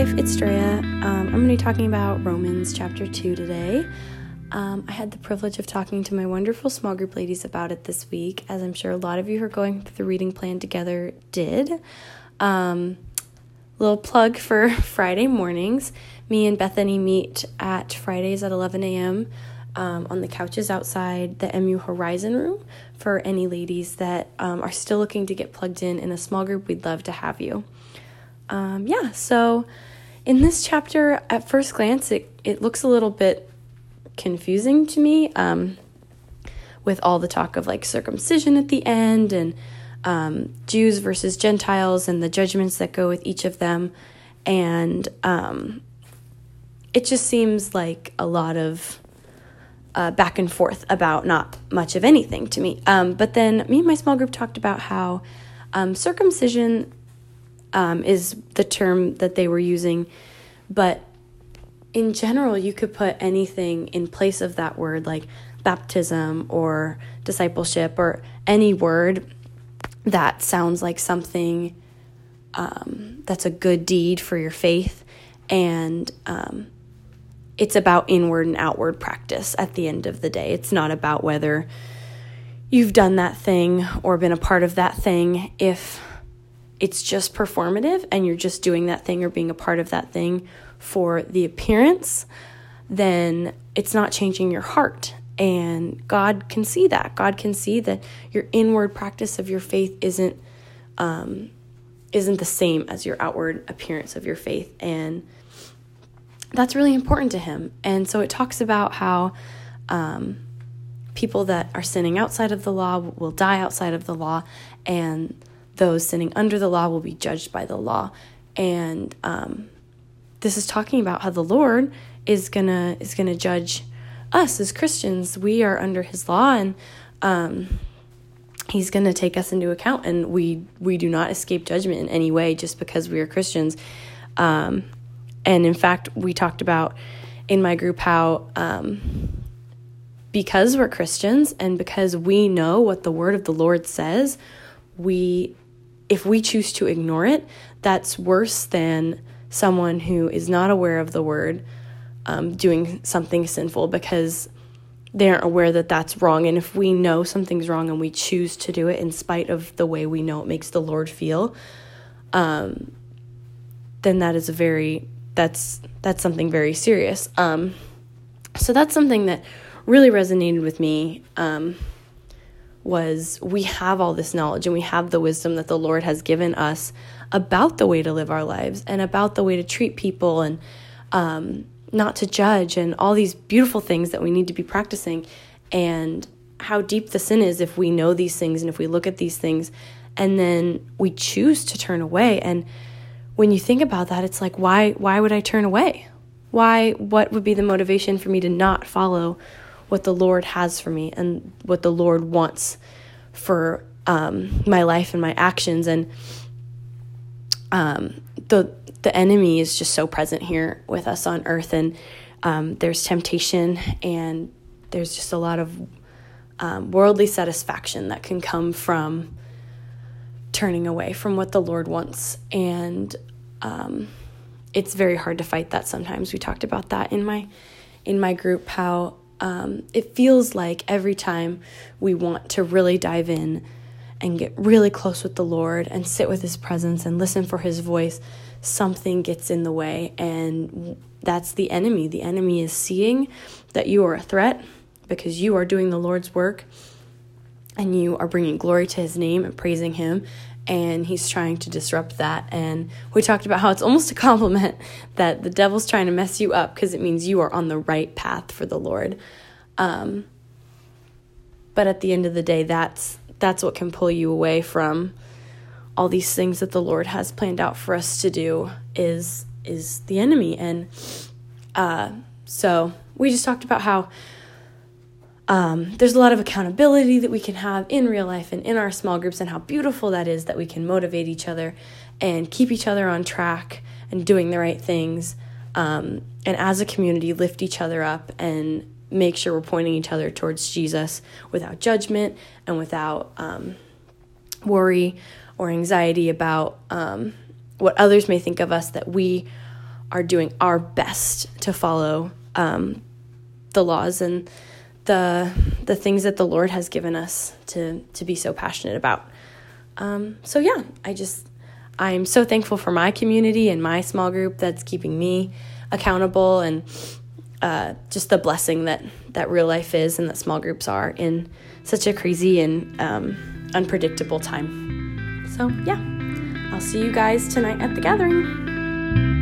Life, it's Drea. Um, I'm going to be talking about Romans chapter 2 today. Um, I had the privilege of talking to my wonderful small group ladies about it this week, as I'm sure a lot of you who are going through the reading plan together did. Um, little plug for Friday mornings. Me and Bethany meet at Fridays at 11 a.m. Um, on the couches outside the MU Horizon room. For any ladies that um, are still looking to get plugged in in a small group, we'd love to have you um, yeah, so in this chapter, at first glance, it, it looks a little bit confusing to me um, with all the talk of like circumcision at the end and um, Jews versus Gentiles and the judgments that go with each of them. And um, it just seems like a lot of uh, back and forth about not much of anything to me. Um, but then me and my small group talked about how um, circumcision um, is the term that they were using. But in general, you could put anything in place of that word, like baptism or discipleship or any word that sounds like something um, that's a good deed for your faith. And um, it's about inward and outward practice at the end of the day. It's not about whether you've done that thing or been a part of that thing. If it's just performative and you're just doing that thing or being a part of that thing for the appearance, then it's not changing your heart. And God can see that. God can see that your inward practice of your faith isn't um, isn't the same as your outward appearance of your faith, and that's really important to Him. And so it talks about how um, people that are sinning outside of the law will die outside of the law, and those sinning under the law will be judged by the law. And um, this is talking about how the Lord is gonna is gonna judge us as Christians. We are under His law, and um, He's gonna take us into account. And we we do not escape judgment in any way just because we are Christians. Um, and in fact, we talked about in my group how um, because we're Christians and because we know what the word of the Lord says, we if we choose to ignore it, that's worse than someone who is not aware of the word um, doing something sinful because they aren't aware that that's wrong. And if we know something's wrong and we choose to do it in spite of the way we know it makes the Lord feel, um, then that is a very that's that's something very serious. Um, so that's something that really resonated with me. Um, was we have all this knowledge and we have the wisdom that the Lord has given us about the way to live our lives and about the way to treat people and um, not to judge and all these beautiful things that we need to be practicing and how deep the sin is if we know these things and if we look at these things. And then we choose to turn away. And when you think about that it's like why why would I turn away? Why what would be the motivation for me to not follow what the Lord has for me and what the Lord wants for um, my life and my actions. And um, the the enemy is just so present here with us on earth, and um, there's temptation, and there's just a lot of um, worldly satisfaction that can come from turning away from what the Lord wants, and um, it's very hard to fight that. Sometimes we talked about that in my in my group how um, it feels like every time we want to really dive in and get really close with the Lord and sit with His presence and listen for His voice, something gets in the way. And that's the enemy. The enemy is seeing that you are a threat because you are doing the Lord's work and you are bringing glory to His name and praising Him. And he's trying to disrupt that. And we talked about how it's almost a compliment that the devil's trying to mess you up because it means you are on the right path for the Lord. Um, but at the end of the day, that's that's what can pull you away from all these things that the Lord has planned out for us to do is is the enemy. And uh, so we just talked about how um, there's a lot of accountability that we can have in real life and in our small groups, and how beautiful that is that we can motivate each other and keep each other on track and doing the right things. Um, and as a community, lift each other up and make sure we're pointing each other towards Jesus without judgment and without um, worry or anxiety about um, what others may think of us, that we are doing our best to follow um, the laws and the the things that the Lord has given us to to be so passionate about. Um, so yeah, I just I'm so thankful for my community and my small group that's keeping me accountable and uh, just the blessing that that real life is and that small groups are in such a crazy and um, unpredictable time. So yeah, I'll see you guys tonight at the gathering.